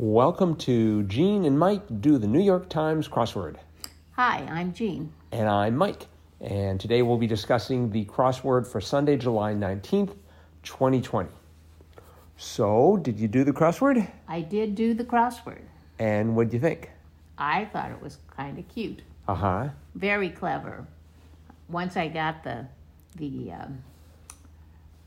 Welcome to Gene and Mike do the New York Times crossword. Hi, I'm Jean. And I'm Mike. And today we'll be discussing the crossword for Sunday, July 19th, 2020. So, did you do the crossword? I did do the crossword. And what do you think? I thought it was kind of cute, Uh huh. very clever. Once I got the the um,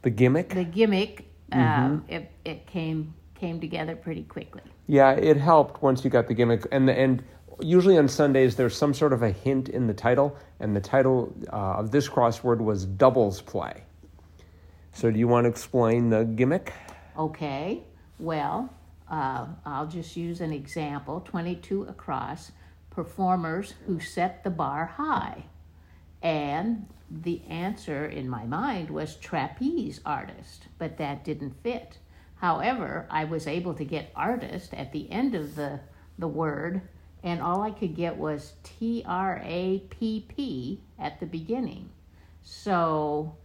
The gimmick? the gimmick, um, it it came came together pretty quickly. Yeah, it helped once you got the gimmick. And and usually on Sundays there's some sort of a hint in the title, and the title uh, of this crossword was doubles play. So do you want to explain the gimmick? Okay, well, uh, I'll just use an example 22 across performers who set the bar high. And the answer in my mind was trapeze artist, but that didn't fit. However, I was able to get artist at the end of the, the word, and all I could get was T R A P P at the beginning. So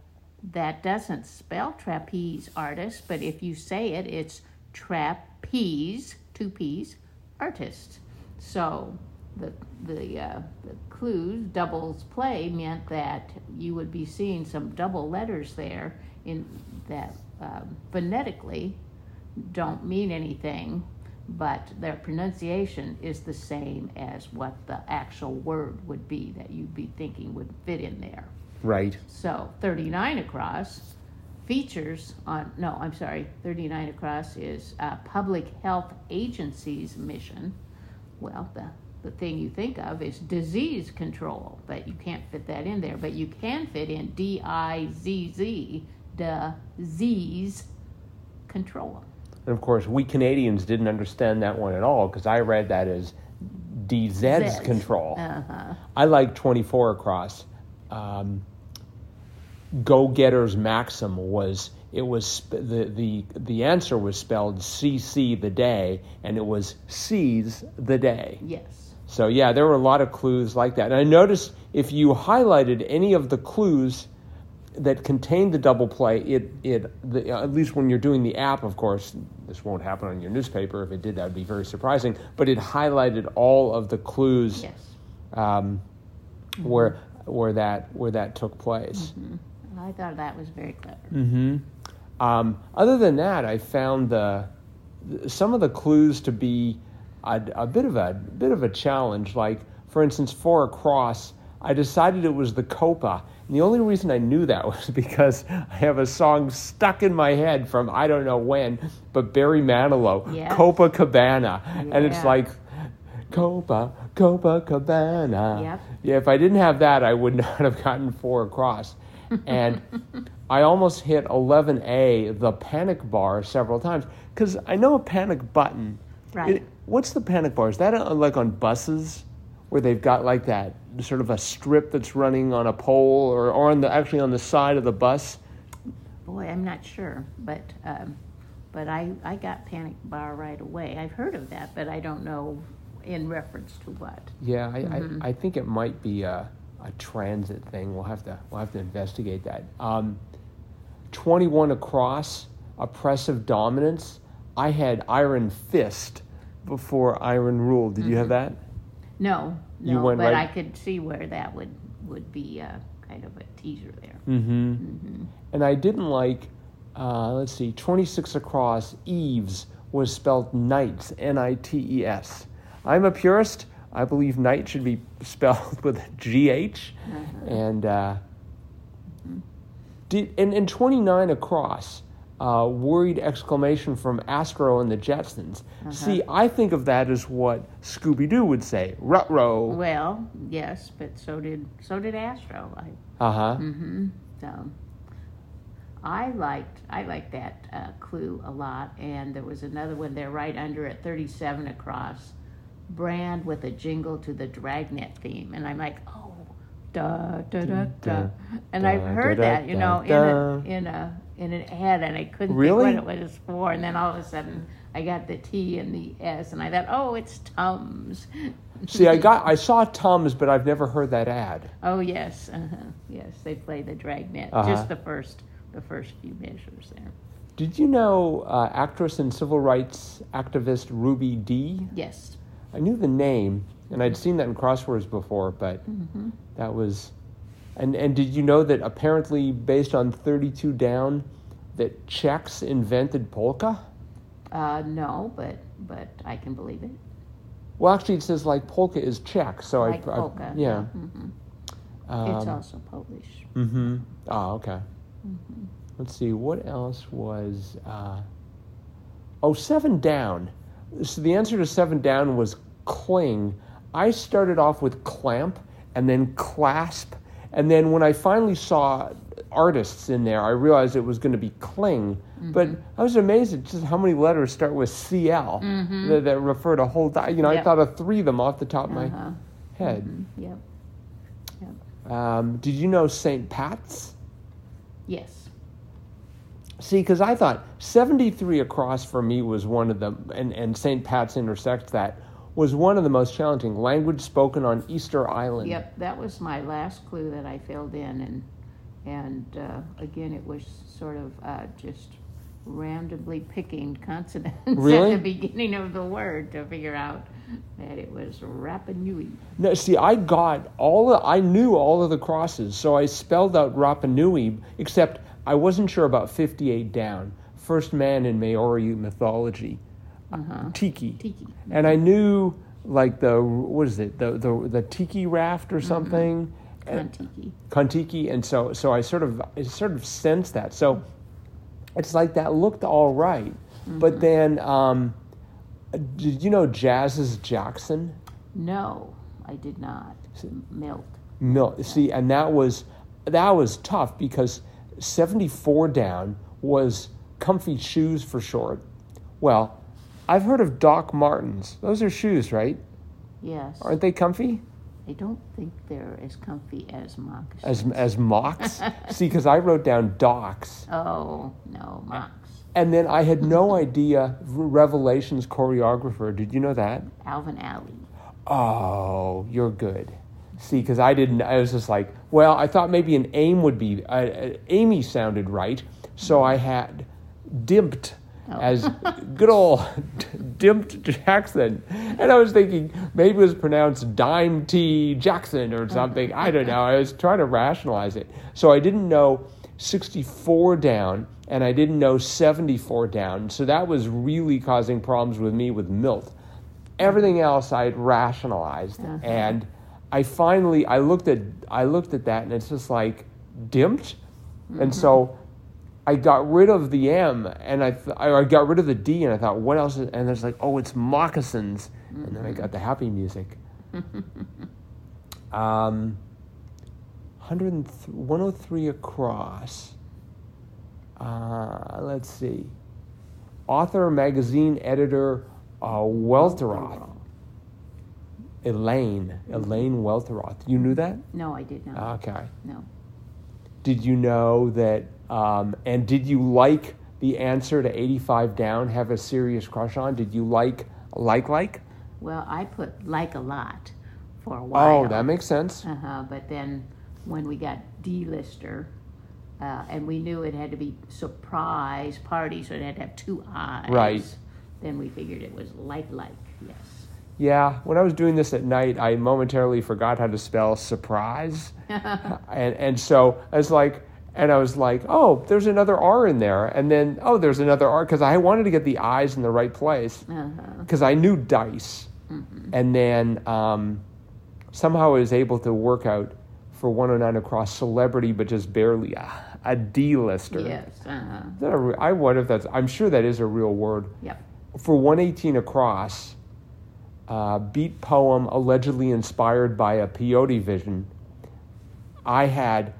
that doesn't spell trapeze artist, but if you say it, it's trapeze, two P's, artist. So the the, uh, the clues doubles play meant that you would be seeing some double letters there in that um, phonetically don't mean anything, but their pronunciation is the same as what the actual word would be that you'd be thinking would fit in there. Right. So 39 across features on, no, I'm sorry, 39 across is uh, Public Health Agency's mission. Well, the, the thing you think of is disease control, but you can't fit that in there. But you can fit in D I Z Z, disease control. And of course, we Canadians didn't understand that one at all because I read that as DZ's Z's. control. Uh-huh. I like 24 across. Um, Go Getter's maxim was it was the the the answer was spelled CC the day and it was seize the day. Yes. So yeah, there were a lot of clues like that. And I noticed if you highlighted any of the clues that contained the double play, it it the, at least when you're doing the app, of course, this won't happen on your newspaper. If it did, that would be very surprising. But it highlighted all of the clues Yes. um, where where that where that took place. I thought that was very clever. hmm Um, other than that, I found the some of the clues to be a, a bit of a bit of a challenge. Like, for instance, for across, I decided it was the Copa. And the only reason I knew that was because I have a song stuck in my head from I don't know when, but Barry Manilow, Yes. Copacabana, and it's like Copa, Copacabana. Yep. Yeah, if I didn't have that, I would not have gotten four across. And I almost hit 11A, the panic bar, several times because I know a panic button. Right. It- what's the panic bar? Is that uh like on buses where they've got like that sort of a strip that's running on a pole or, or on the actually on the side of the bus? Boy, I'm not sure, but um, but I I got panic bar right away. I've heard of that, but I don't know in reference to what. Yeah, I, I, I think it might be a, a transit thing. We'll have to we'll have to investigate that. Um, Twenty one across, oppressive dominance. I had iron fist before iron rule. Did you have that? No, no, You went but right- I could see where that would would be uh, kind of a teaser there. Mm-hmm. And I didn't like. Uh, let's see, twenty six across. Eves was spelled knights. N I T E S. I'm a purist. I believe knight should be spelled with a G H. And uh, did and, and twenty nine across. Uh, worried exclamation from Astro and the Jetsons. See, I think of that as what Scooby Doo would say. Rut-row. Well, yes, but so did so did Astro. I, Uh-huh. mm-hmm. So I liked I liked that uh, clue a lot, and there was another one there right under it, 37 across, brand with a jingle to the Dragnet theme, and I'm like, oh, da da da da, and I've heard da, that, you know, da. in a in a in an ad, and I couldn't Really? think what it was for, and then all of a sudden I got the T and the S, and I thought, oh, it's Tums. See, I got I saw Tums, but I've never heard that ad. Oh yes, uh-huh. yes, they play the dragnet. Uh-huh. Just the first, the first few measures there. Did you know uh, actress and civil rights activist Ruby Dee? Yes. I knew the name, and I'd seen that in crosswords before, but that was. And and did you know that apparently, based on Thirty Two Down, that Czechs invented polka? Uh, no, but but I can believe it. Well, actually, it says like polka is Czech, so Like I, I polka. yeah. hmm Um, it's also Polish. Mm-hmm. Oh, okay. Let's see. What else was? Uh... Oh, seven down. So the answer to seven down was cling. I started off with clamp and then clasp, and then when I finally saw artists in there, I realized it was going to be cling. But I was amazed at just how many letters start with CL that, that refer to whole. Di- you know, I thought of three of them off the top of my Uh-huh. head. Yep. Yep. Um, did you know St. Pat's? Yes. See, because I thought 73 across for me was one of them, and, and St. Pat's intersects that, was one of the most challenging. Language spoken on Easter Island. Yep. That was my last clue that I filled in, and and uh, again, it was sort of uh, just randomly picking consonants Really? at the beginning of the word to figure out that it was Rapa Nui. No, see, I got all, the, I knew all of the crosses, so I spelled out Rapa Nui, except I wasn't sure about 58 down. First man in Maori mythology, Uh-huh. Tiki. Tiki. And I knew, like, the, what is it, the, the, the Tiki raft or something. And- Kon-Tiki. Kon-Tiki, and so so I sort of I sort of sensed that. So it's like that looked all right. but then um, did you know Jazz's Jackson? No, I did not. Milt. Mil- see, and that was that was tough because seventy four down was comfy shoes for short. Well, I've heard of Doc Martens. Those are shoes, right? Yes. Aren't they comfy? I don't think they're as comfy as moccasins. As as mocks? see, because I wrote down Docs. oh, no, mocks. And then I had no idea Revelations choreographer. Did you know that? Alvin Ailey. Oh, you're good. See, because I didn't. I was just like, well, I thought maybe an aim would be. Uh, uh, Amy sounded right, so I had dimped Oh. as good old dimped Jackson, and I was thinking maybe it was pronounced Dime T Jackson or something. I don't know. I was trying to rationalize it, so I didn't know 64 down, and I didn't know 74 down. So that was really causing problems with me with Milt. Everything else I had rationalized, uh-huh. and I finally I looked at I looked at that, and it's just like dimped, and so mm-hmm. I got rid of the M, and I th- I got rid of the D, and I thought, what else? Is, and it's like, oh, it's moccasins, and then I got the happy music. um, 100 103 across. Uh, let's see. Author, magazine editor, uh, Welteroth. Elaine. Elaine Welteroth. You knew that? No, I did not. Okay. no. Did you know that? Um, and did you like the answer to 85 down? Have a serious crush on? Did you like like like? Well, I put like a lot for a while. Oh, that makes sense. Uh-huh, but then when we got D-lister, uh, and we knew it had to be surprise party, so it had to have two eyes. Right. Then we figured it was like like, yes. Yeah, when I was doing this at night, I momentarily forgot how to spell surprise, and and so I was like, and I was like, oh, there's another R in there, and then oh, there's another R because I wanted to get the I's in the right place Uh-huh. because I knew dice, and then um, somehow I was able to work out for 109 across celebrity, but just barely a, a D-lister. Yes. Uh-huh. Is a re- I wonder if that's. I'm sure that is a real word. Yep. For 118 across, uh, beat poem allegedly inspired by a peyote vision. I had,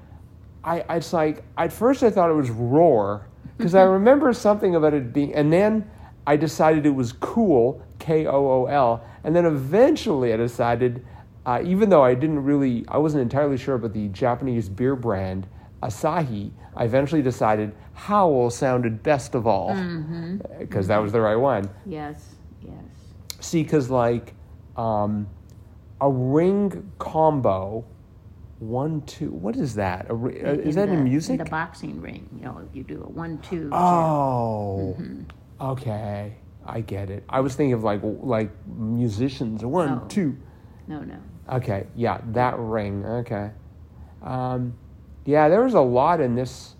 I it's like at first I thought it was roar because I remember something about it being, and then I decided it was cool, K O O L, and then eventually I decided, uh, even though I didn't really, I wasn't entirely sure about the Japanese beer brand Asahi, I eventually decided Howl sounded best of all because that was the right one. Yes. Yes. See, because like um, a ring combo One, two. What is that? Uh, is that the, in music? In the boxing ring, you know, you do a one, two. Oh, Mm-hmm. okay. I get it. I was thinking of like like musicians. One, Oh. two. No, no. Okay, yeah, that ring. Okay. Um, yeah, there was a lot in this.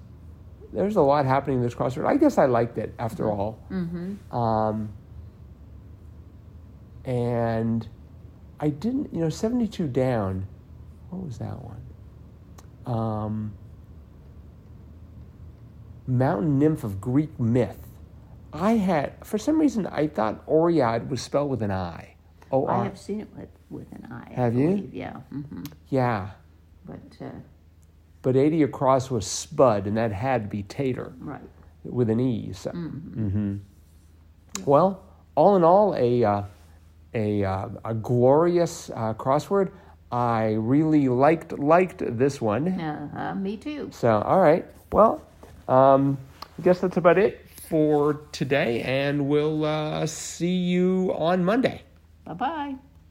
There's a lot happening in this crossword. I guess I liked it after all. Mm-hmm. Um, and I didn't, you know, 72 down. What was that one? Um, Mountain Nymph of Greek myth. I had, for some reason, I thought Oread was spelled with an I. O I have seen it with, with an. I Have you? believe, Yeah. hmm Yeah. But, uh, But 80 across was Spud, and that had to be Tater right. with an E. So. Mm-hmm. hmm Well, all in all, a, uh, a, uh, a glorious uh, crossword. I really liked liked this one. Uh-huh, me too. So, all right. Well, um, I guess that's about it for today, and we'll uh, see you on Monday. Bye-bye.